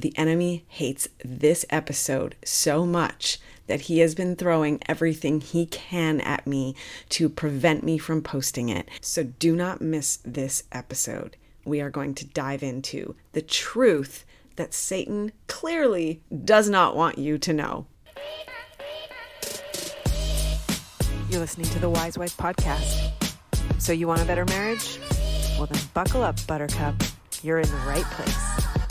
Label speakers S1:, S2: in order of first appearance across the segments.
S1: The enemy hates this episode so much that he has been throwing everything he can at me to prevent me from posting it. So do not miss this episode. We are going to dive into the truth that Satan clearly does not want you to know.
S2: You're listening to the Wise Wife Podcast. So, you want a better marriage? Well, then buckle up, Buttercup. You're in the right place.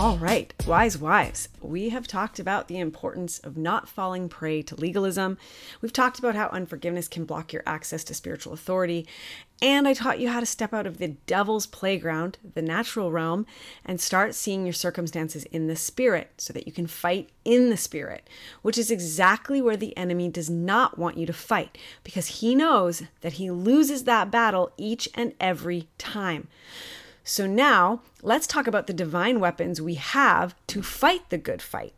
S1: All right, wise wives, we have talked about the importance of not falling prey to legalism. We've talked about how unforgiveness can block your access to spiritual authority. And I taught you how to step out of the devil's playground, the natural realm, and start seeing your circumstances in the spirit so that you can fight in the spirit, which is exactly where the enemy does not want you to fight because he knows that he loses that battle each and every time. So now let's talk about the divine weapons we have to fight the good fight,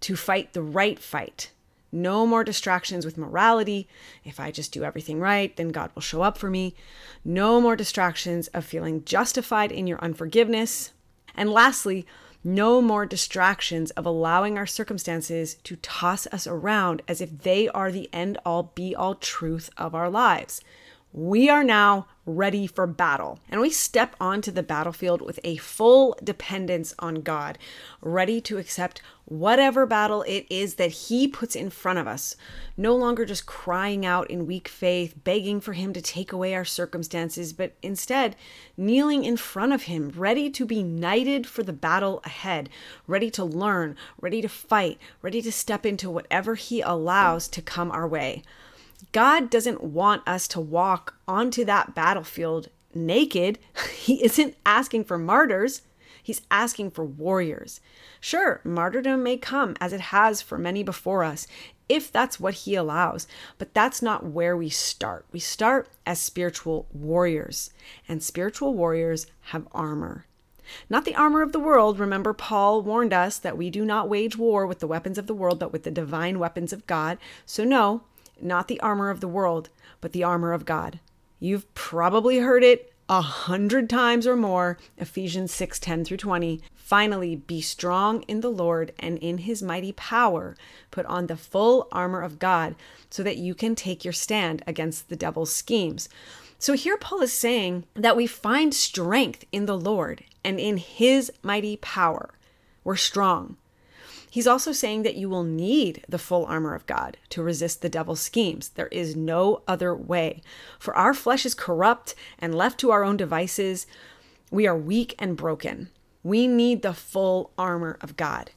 S1: to fight the right fight. No more distractions with morality. If I just do everything right, then God will show up for me. No more distractions of feeling justified in your unforgiveness. And lastly, no more distractions of allowing our circumstances to toss us around as if they are the end all be all truth of our lives. We are now ready for battle. And we step onto the battlefield with a full dependence on God, ready to accept whatever battle it is that He puts in front of us. No longer just crying out in weak faith, begging for Him to take away our circumstances, but instead kneeling in front of Him, ready to be knighted for the battle ahead, ready to learn, ready to fight, ready to step into whatever He allows to come our way. God doesn't want us to walk onto that battlefield naked. He isn't asking for martyrs. He's asking for warriors. Sure, martyrdom may come as it has for many before us, if that's what he allows, but that's not where we start. We start as spiritual warriors, and spiritual warriors have armor. Not the armor of the world. Remember, Paul warned us that we do not wage war with the weapons of the world, but with the divine weapons of God. So, no, not the armor of the world, but the armor of God. You've probably heard it a hundred times or more ephesians 6 10 through 20 finally be strong in the lord and in his mighty power. Put on the full armor of god so that you can take your stand against the devil's schemes. So here paul is saying that we find strength in the lord and in his mighty power. We're strong He's also saying that you will need the full armor of God to resist the devil's schemes. There is no other way. For our flesh is corrupt and left to our own devices. We are weak and broken. We need the full armor of God.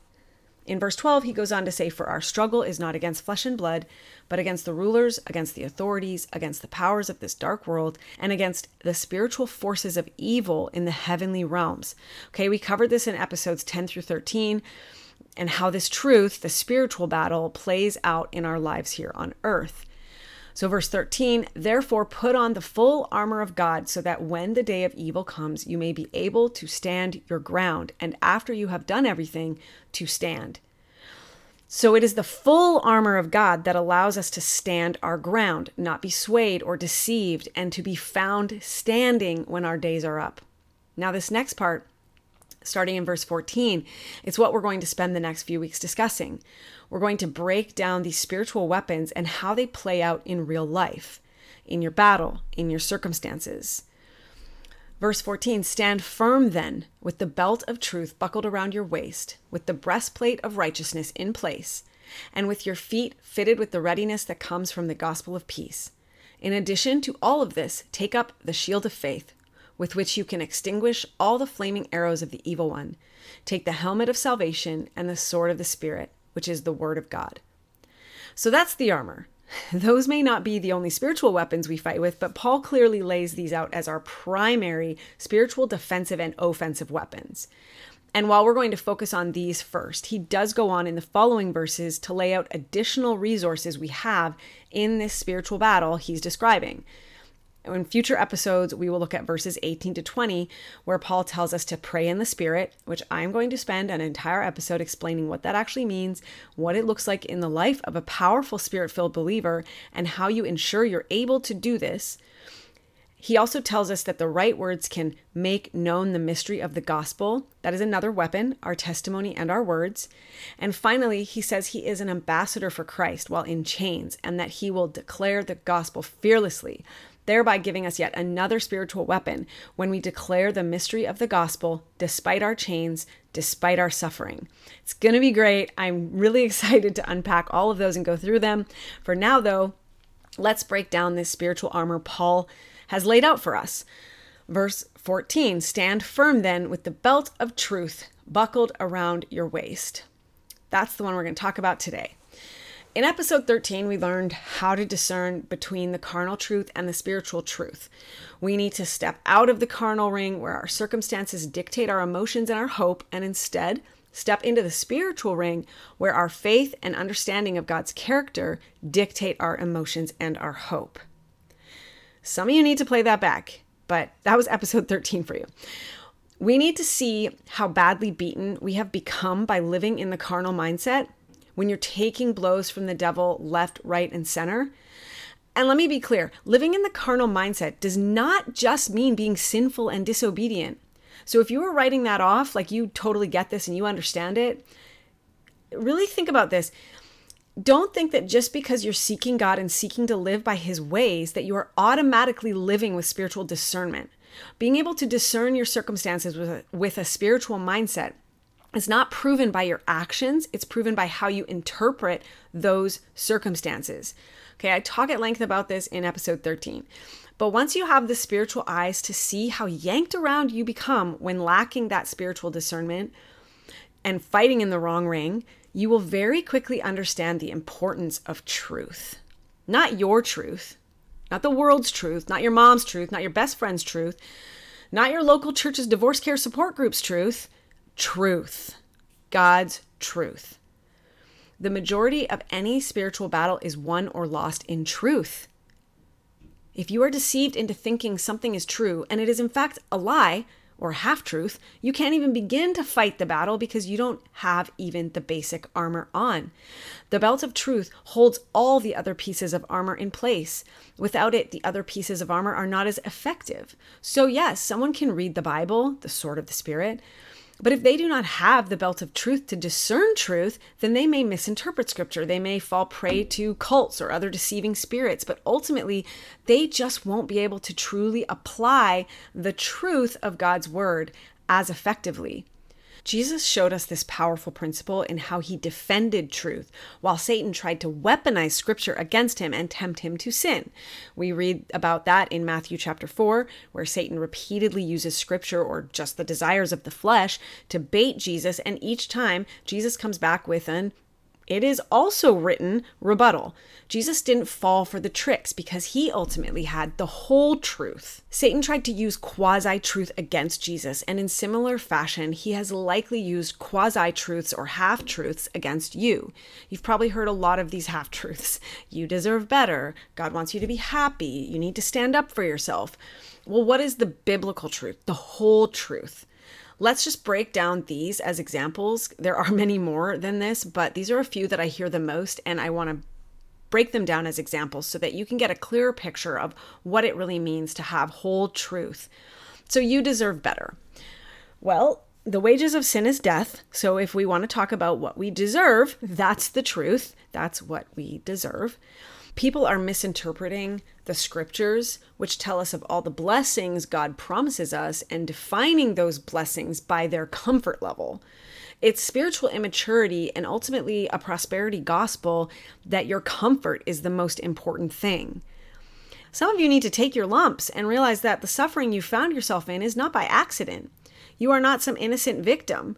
S1: In verse 12, he goes on to say, For our struggle is not against flesh and blood, but against the rulers, against the authorities, against the powers of this dark world, and against the spiritual forces of evil in the heavenly realms. Okay, we covered this in episodes 10 through 13 and how this truth, the spiritual battle, plays out in our lives here on earth. So, verse 13, therefore put on the full armor of God, so that when the day of evil comes, you may be able to stand your ground, and after you have done everything, to stand. So, it is the full armor of God that allows us to stand our ground, not be swayed or deceived, and to be found standing when our days are up. Now, this next part starting in verse 14. It's what we're going to spend the next few weeks discussing. We're going to break down these spiritual weapons and how they play out in real life, in your battle, in your circumstances. Verse 14 Stand firm then, with the belt of truth buckled around your waist, with the breastplate of righteousness in place, and with your feet fitted with the readiness that comes from the gospel of peace. In addition to all of this, take up the shield of faith with which you can extinguish all the flaming arrows of the evil one. Take the helmet of salvation and the sword of the Spirit, which is the Word of God. So that's the armor. Those may not be the only spiritual weapons we fight with, but Paul clearly lays these out as our primary spiritual defensive and offensive weapons. And while we're going to focus on these first, he does go on in the following verses to lay out additional resources we have in this spiritual battle he's describing. In future episodes, we will look at verses 18 to 20, where Paul tells us to pray in the Spirit, which I'm going to spend an entire episode explaining what that actually means, what it looks like in the life of a powerful Spirit filled believer, and how you ensure you're able to do this. He also tells us that the right words can make known the mystery of the gospel. That is another weapon, our testimony and our words. And finally, he says he is an ambassador for Christ while in chains and that he will declare the gospel fearlessly, thereby giving us yet another spiritual weapon when we declare the mystery of the gospel despite our chains, despite our suffering. It's going to be great. I'm really excited to unpack all of those and go through them. For now, though, let's break down this spiritual armor Paul has laid out for us. Verse 14 Stand firm then with the belt of truth buckled around your waist. That's the one we're going to talk about today. In episode 13, we learned how to discern between the carnal truth and the spiritual truth. We need to step out of the carnal ring where our circumstances dictate our emotions and our hope, and instead step into the spiritual ring where our faith and understanding of God's character dictate our emotions and our hope. Some of you need to play that back, but that was episode 13 for you. We need to see how badly beaten we have become by living in the carnal mindset when you're taking blows from the devil left, right, and center. And let me be clear living in the carnal mindset does not just mean being sinful and disobedient. So if you were writing that off, like you totally get this and you understand it, really think about this. Don't think that just because you're seeking God and seeking to live by his ways that you are automatically living with spiritual discernment. Being able to discern your circumstances with a, with a spiritual mindset it's not proven by your actions, it's proven by how you interpret those circumstances. Okay, I talk at length about this in episode 13. But once you have the spiritual eyes to see how yanked around you become when lacking that spiritual discernment and fighting in the wrong ring, you will very quickly understand the importance of truth. Not your truth, not the world's truth, not your mom's truth, not your best friend's truth, not your local church's divorce care support group's truth truth, God's truth. The majority of any spiritual battle is won or lost in truth. If you are deceived into thinking something is true and it is in fact a lie or half truth, you can't even begin to fight the battle because you don't have even the basic armor on. The belt of truth holds all the other pieces of armor in place. Without it, the other pieces of armor are not as effective. So, yes, someone can read the Bible, the sword of the Spirit, but if they do not have the belt of truth to discern truth, then they may misinterpret scripture. They may fall prey to cults or other deceiving spirits, but ultimately, they just won't be able to truly apply the truth of God's word as effectively. Jesus showed us this powerful principle in how he defended truth while Satan tried to weaponize scripture against him and tempt him to sin. We read about that in Matthew chapter 4, where Satan repeatedly uses scripture or just the desires of the flesh to bait Jesus, and each time Jesus comes back with an it is also written rebuttal. Jesus didn't fall for the tricks because he ultimately had the whole truth. Satan tried to use quasi truth against Jesus, and in similar fashion, he has likely used quasi truths or half truths against you. You've probably heard a lot of these half truths. You deserve better. God wants you to be happy. You need to stand up for yourself. Well, what is the biblical truth? The whole truth. Let's just break down these as examples. There are many more than this, but these are a few that I hear the most, and I want to break them down as examples so that you can get a clearer picture of what it really means to have whole truth. So you deserve better. Well, the wages of sin is death. So if we want to talk about what we deserve, that's the truth. That's what we deserve people are misinterpreting the scriptures, which tell us of all the blessings God promises us, and defining those blessings by their comfort level. It's spiritual immaturity and ultimately a prosperity gospel that your comfort is the most important thing. Some of you need to take your lumps and realize that the suffering you found yourself in is not by accident. You are not some innocent victim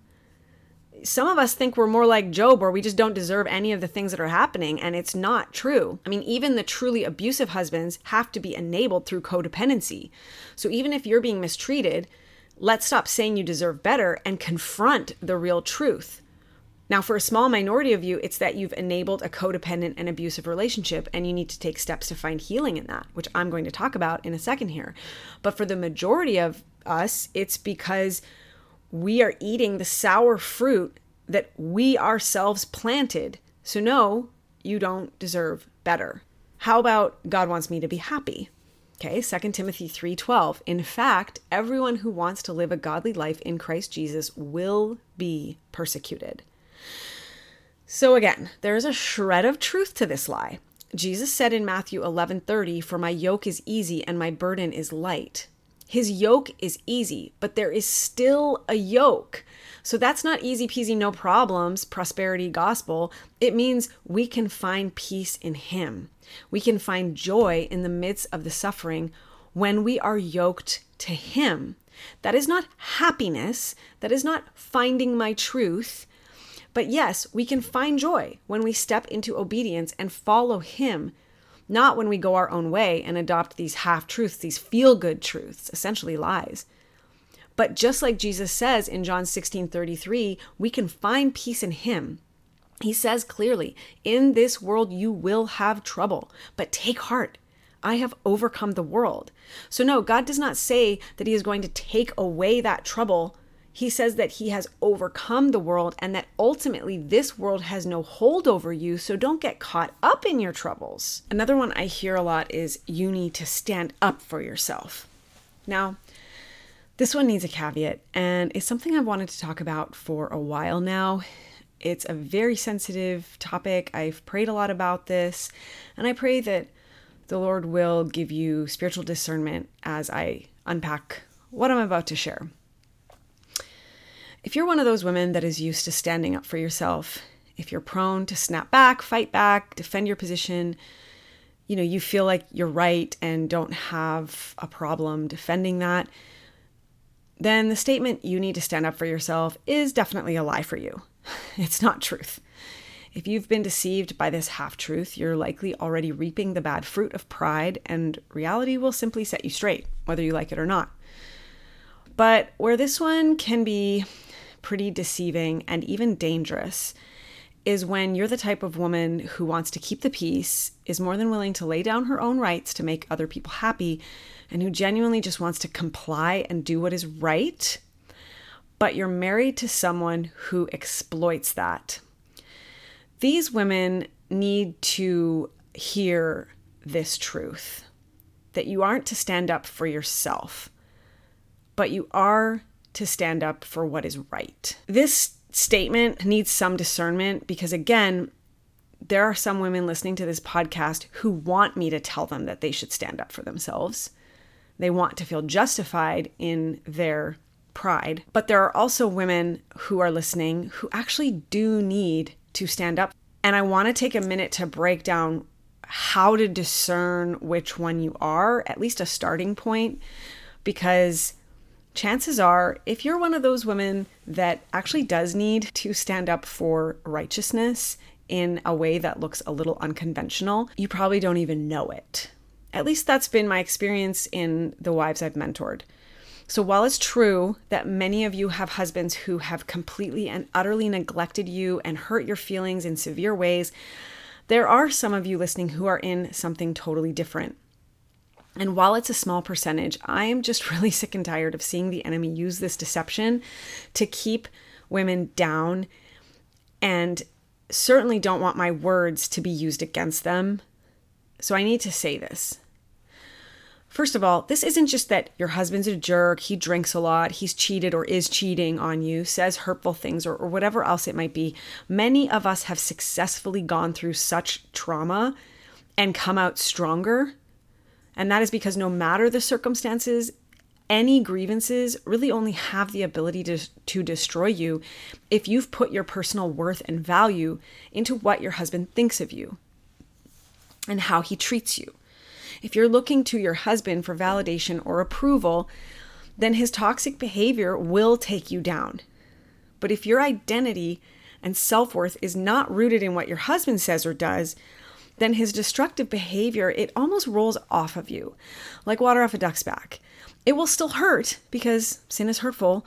S1: some of us think we're more like Job, or we just don't deserve any of the things that are happening, and it's not true. I mean, even the truly abusive husbands have to be enabled through codependency. So even if you're being mistreated, let's stop saying you deserve better and confront the real truth. Now, for a small minority of you, it's that you've enabled a codependent and abusive relationship, and you need to take steps to find healing in that, which I'm going to talk about in a second here. But for the majority of us, it's because we are eating the sour fruit that we ourselves planted. So, no, you don't deserve better. How about God wants me to be happy? Okay, 2 Timothy 3:12. In fact, everyone who wants to live a godly life in Christ Jesus will be persecuted. So again, there is a shred of truth to this lie. Jesus said in Matthew 11:30, "For my yoke is easy and my burden is light." His yoke is easy, but there is still a yoke. So that's not easy peasy, no problems, prosperity gospel. It means we can find peace in Him. We can find joy in the midst of the suffering when we are yoked to Him. That is not happiness. That is not finding my truth. But yes, we can find joy when we step into obedience and follow Him, not when we go our own way and adopt these half truths, these feel good truths, essentially lies. But just like Jesus says in John 16 33, we can find peace in Him. He says clearly, In this world you will have trouble, but take heart. I have overcome the world. So, no, God does not say that He is going to take away that trouble. He says that He has overcome the world and that ultimately this world has no hold over you. So, don't get caught up in your troubles. Another one I hear a lot is you need to stand up for yourself. Now, this one needs a caveat, and it's something I've wanted to talk about for a while now. It's a very sensitive topic. I've prayed a lot about this, and I pray that the Lord will give you spiritual discernment as I unpack what I'm about to share. If you're one of those women that is used to standing up for yourself, if you're prone to snap back, fight back, defend your position, you know, you feel like you're right and don't have a problem defending that, then the statement you need to stand up for yourself is definitely a lie for you. It's not truth. If you've been deceived by this half truth, you're likely already reaping the bad fruit of pride, and reality will simply set you straight, whether you like it or not. But where this one can be pretty deceiving and even dangerous is when you're the type of woman who wants to keep the peace, is more than willing to lay down her own rights to make other people happy, and who genuinely just wants to comply and do what is right, but you're married to someone who exploits that. These women need to hear this truth that you aren't to stand up for yourself, but you are to stand up for what is right. This statement needs some discernment because, again, there are some women listening to this podcast who want me to tell them that they should stand up for themselves. They want to feel justified in their pride. But there are also women who are listening who actually do need to stand up. And I want to take a minute to break down how to discern which one you are, at least a starting point, because chances are, if you're one of those women that actually does need to stand up for righteousness in a way that looks a little unconventional, you probably don't even know it. At least that's been my experience in the wives I've mentored. So, while it's true that many of you have husbands who have completely and utterly neglected you and hurt your feelings in severe ways, there are some of you listening who are in something totally different. And while it's a small percentage, I am just really sick and tired of seeing the enemy use this deception to keep women down and certainly don't want my words to be used against them. So I need to say this. First of all, this isn't just that your husband's a jerk, he drinks a lot, he's cheated or is cheating on you, says hurtful things, or, or, whatever else it might be. Many of us have successfully gone through such trauma and come out stronger. And that is because no matter the circumstances, any grievances really only have the ability to, to destroy you if you've put your personal worth and value into what your husband thinks of you and how he treats you. If you're looking to your husband for validation or approval, then his toxic behavior will take you down. But if your identity and self worth is not rooted in what your husband says or does, then his destructive behavior, it almost rolls off of you like water off a duck's back. It will still hurt because sin is hurtful,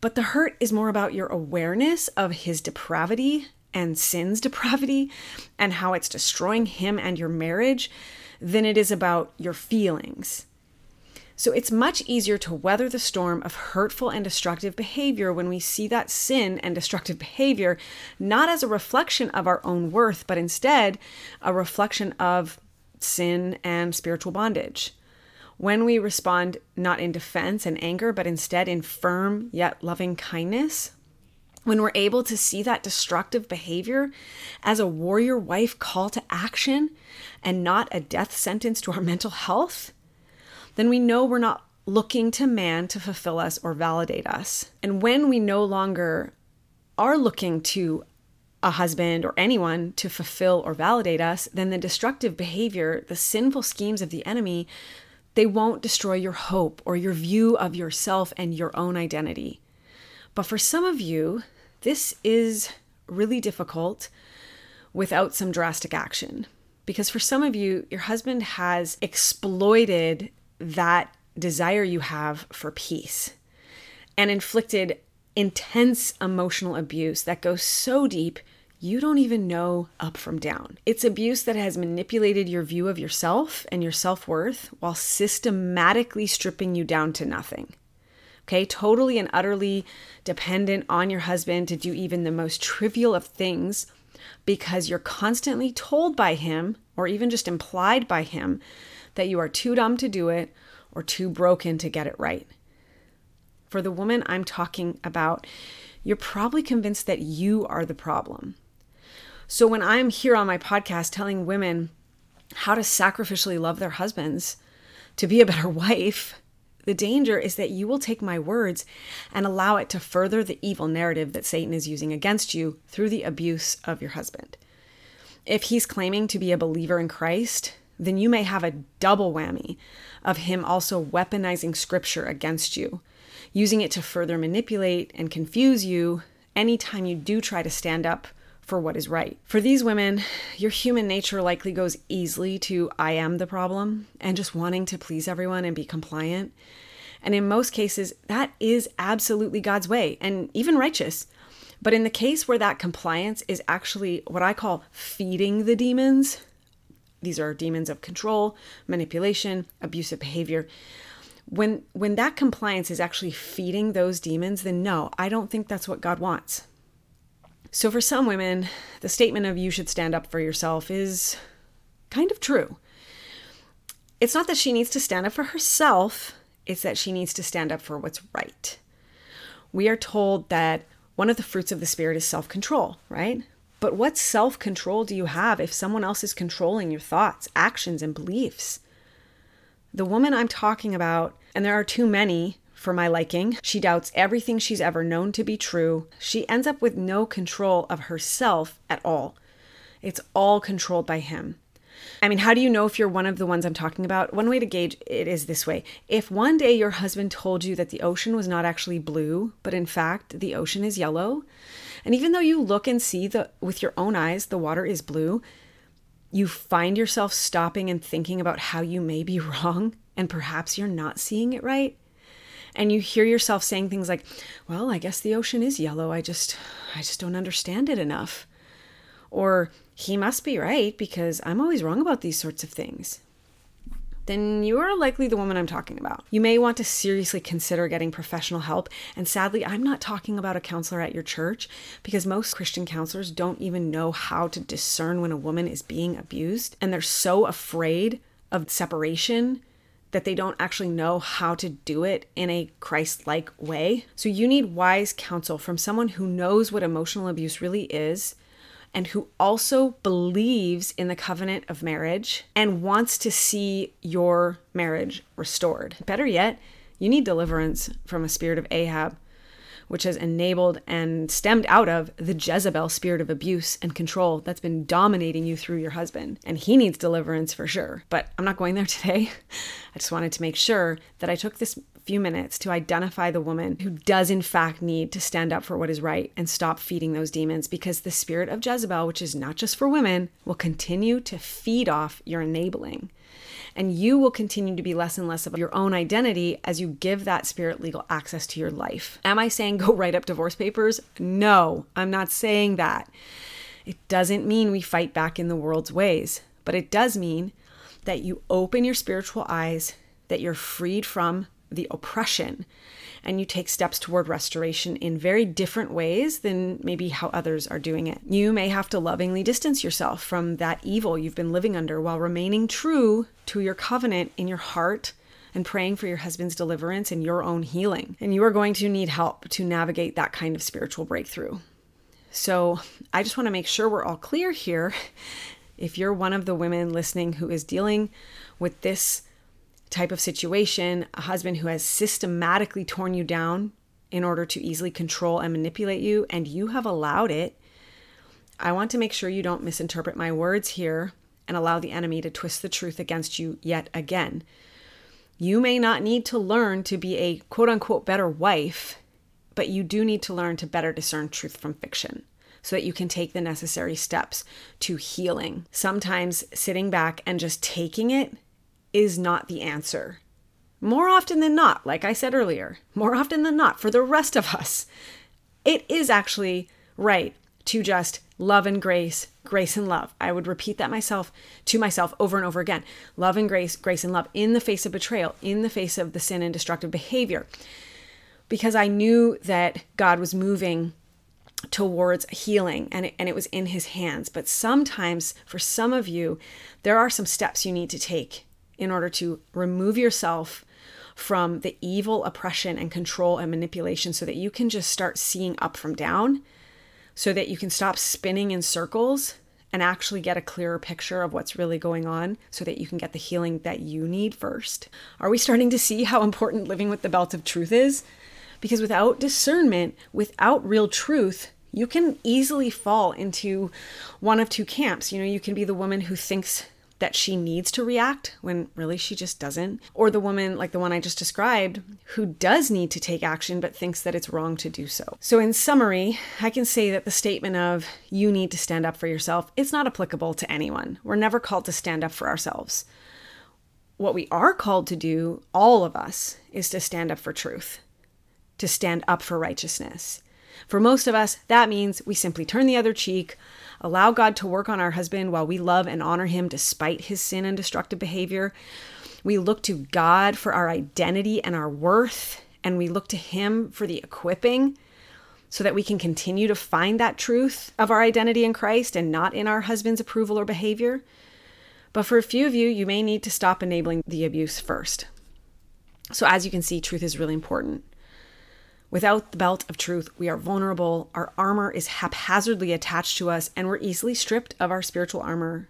S1: but the hurt is more about your awareness of his depravity and sin's depravity and how it's destroying him and your marriage than it is about your feelings. So it's much easier to weather the storm of hurtful and destructive behavior when we see that sin and destructive behavior not as a reflection of our own worth, but instead a reflection of sin and spiritual bondage. when we respond not in defense and anger, but instead in firm yet loving kindness, when we're able to see that destructive behavior as a warrior wife call to action and not a death sentence to our mental health, then we know we're not looking to man to fulfill us or validate us. And when we no longer are looking to a husband or anyone to fulfill or validate us, then the destructive behavior, the sinful schemes of the enemy, they won't destroy your hope or your view of yourself and your own identity. But for some of you, this is really difficult without some drastic action. Because for some of you, your husband has exploited that desire you have for peace and inflicted intense emotional abuse that goes so deep you don't even know up from down. It's abuse that has manipulated your view of yourself and your self worth while systematically stripping you down to nothing. Okay, totally and utterly dependent on your husband to do even the most trivial of things because you're constantly told by him, or even just implied by him, that you are too dumb to do it or too broken to get it right. For the woman I'm talking about, you're probably convinced that you are the problem. So when I'm here on my podcast telling women how to sacrificially love their husbands to be a better wife, the danger is that you will take my words and allow it to further the evil narrative that Satan is using against you through the abuse of your husband. If he's claiming to be a believer in Christ, then you may have a double whammy of him also weaponizing scripture against you, using it to further manipulate and confuse you anytime you do try to stand up for what is right. For these women, your human nature likely goes easily to I am the problem and just wanting to please everyone and be compliant. And in most cases, that is absolutely God's way and even righteous. But in the case where that compliance is actually what I call feeding the demons, these are demons of control, manipulation, abusive behavior. When when that compliance is actually feeding those demons, then no, I don't think that's what God wants. So for some women, the statement of you should stand up for yourself is kind of true. It's not that she needs to stand up for herself, it's that she needs to stand up for what's right. We are told that one of the fruits of the Spirit is self control, right? But what self control do you have if someone else is controlling your thoughts, actions, and beliefs? The woman I'm talking about, and there are too many for my liking, she doubts everything she's ever known to be true. She ends up with no control of herself at all. It's all controlled by him. I mean, how do you know if you're one of the ones I'm talking about? One way to gauge it is this way. If one day your husband told you that the ocean was not actually blue, but in fact the ocean is yellow, and even though you look and see the with your own eyes the water is blue, you find yourself stopping and thinking about how you may be wrong and perhaps you're not seeing it right. And you hear yourself saying things like, "Well, I guess the ocean is yellow. I just I just don't understand it enough." Or he must be right because I'm always wrong about these sorts of things then you are likely the woman I'm talking about. You may want to seriously consider getting professional help. And sadly, I'm not talking about a counselor at your church because most Christian counselors don't even know how to discern when a woman is being abused. And they're so afraid of separation that they don't actually know how to do it in a Christ like way. So you need wise counsel from someone who knows what emotional abuse really is and who also believes in the covenant of marriage and wants to see your marriage restored. Better yet, you need deliverance from a spirit of Ahab, which has enabled and stemmed out of the Jezebel spirit of abuse and control that's been dominating you through your husband. And he needs deliverance for sure. But I'm not going there today. I just wanted to make sure that I took this few minutes to identify the woman who does, in fact, need to stand up for what is right and stop feeding those demons because the spirit of Jezebel, which is not just for women, will continue to feed off your enabling. And you will continue to be less and less of your own identity as you give that spirit legal access to your life. Am I saying go write up divorce papers? No, I'm not saying that. It doesn't mean we fight back in the world's ways, but it does mean that you open your spiritual eyes, that you're freed from the oppression and you take steps toward restoration in very different ways than maybe how others are doing it. You may have to lovingly distance yourself from that evil you've been living under while remaining true to your covenant in your heart and praying for your husband's deliverance and your own healing. And you are going to need help to navigate that kind of spiritual breakthrough. So I just want to make sure we're all clear here. If you're one of the women listening who is dealing with this type of situation, a husband who has systematically torn you down in order to easily control and manipulate you, and you have allowed it, I want to make sure you don't misinterpret my words here and allow the enemy to twist the truth against you yet again. You may not need to learn to be a quote unquote better wife, but you do need to learn to better discern truth from fiction so that you can take the necessary steps to healing. Sometimes sitting back and just taking it is not the answer. More often than not, like I said earlier, more often than not, for the rest of us, it is actually right to just love and grace, grace and love. I would repeat that myself to myself over and over again. Love and grace, grace and love in the face of betrayal, in the face of the sin and destructive behavior. Because I knew that God was moving towards healing and it, and it was in his hands. But sometimes for some of you, there are some steps you need to take in order to remove yourself from the evil oppression and control and manipulation so that you can just start seeing up from down so that you can stop spinning in circles and actually get a clearer picture of what's really going on so that you can get the healing that you need first. Are we starting to see how important living with the belt of truth is? Because without discernment, without real truth, you can easily fall into one of two camps. You know, you can be the woman who thinks that she needs to react when really she just doesn't. Or the woman, like the one I just described, who does need to take action but thinks that it's wrong to do so. So, in summary, I can say that the statement of you need to stand up for yourself is not applicable to anyone. We're never called to stand up for ourselves. What we are called to do, all of us, is to stand up for truth, to stand up for righteousness. For most of us, that means we simply turn the other cheek, allow God to work on our husband while we love and honor him despite his sin and destructive behavior. We look to God for our identity and our worth, and we look to him for the equipping so that we can continue to find that truth of our identity in Christ and not in our husband's approval or behavior. But for a few of you, you may need to stop enabling the abuse first. So, as you can see, truth is really important. Without the belt of truth, we are vulnerable, our armor is haphazardly attached to us, and we're easily stripped of our spiritual armor.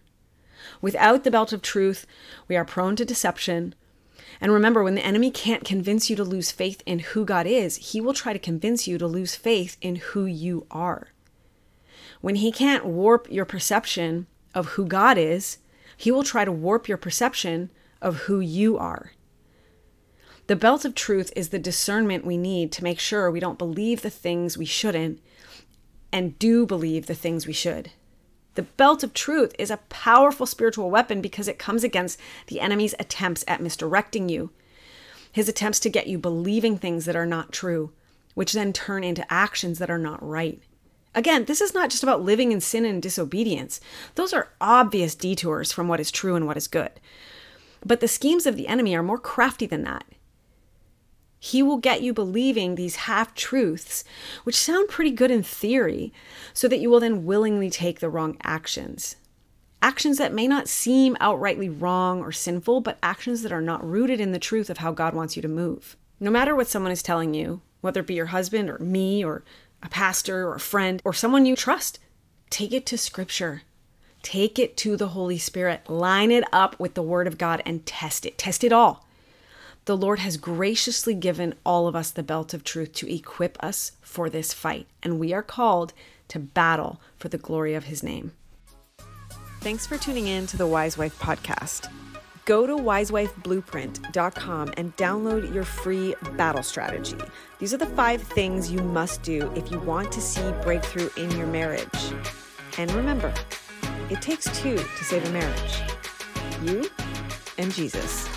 S1: Without the belt of truth, we are prone to deception. And remember, when the enemy can't convince you to lose faith in who God is, he will try to convince you to lose faith in who you are. When he can't warp your perception of who God is, he will try to warp your perception of who you are. The belt of truth is the discernment we need to make sure we don't believe the things we shouldn't and do believe the things we should. The belt of truth is a powerful spiritual weapon because it comes against the enemy's attempts at misdirecting you, his attempts to get you believing things that are not true, which then turn into actions that are not right. Again, this is not just about living in sin and disobedience. Those are obvious detours from what is true and what is good. But the schemes of the enemy are more crafty than that. He will get you believing these half truths, which sound pretty good in theory, so that you will then willingly take the wrong actions. Actions that may not seem outrightly wrong or sinful, but actions that are not rooted in the truth of how God wants you to move. No matter what someone is telling you, whether it be your husband or me or a pastor or a friend or someone you trust, take it to Scripture. Take it to the Holy Spirit. Line it up with the Word of God and test it. Test it all the Lord has graciously given all of us the belt of truth to equip us for this fight, and we are called to battle for the glory of his name.
S2: Thanks for tuning in to the Wise Wife podcast. Go to wisewifeblueprint.com and download your free battle strategy. These are the five things you must do if you want to see breakthrough in your marriage. And remember, it takes two to save a marriage you and Jesus.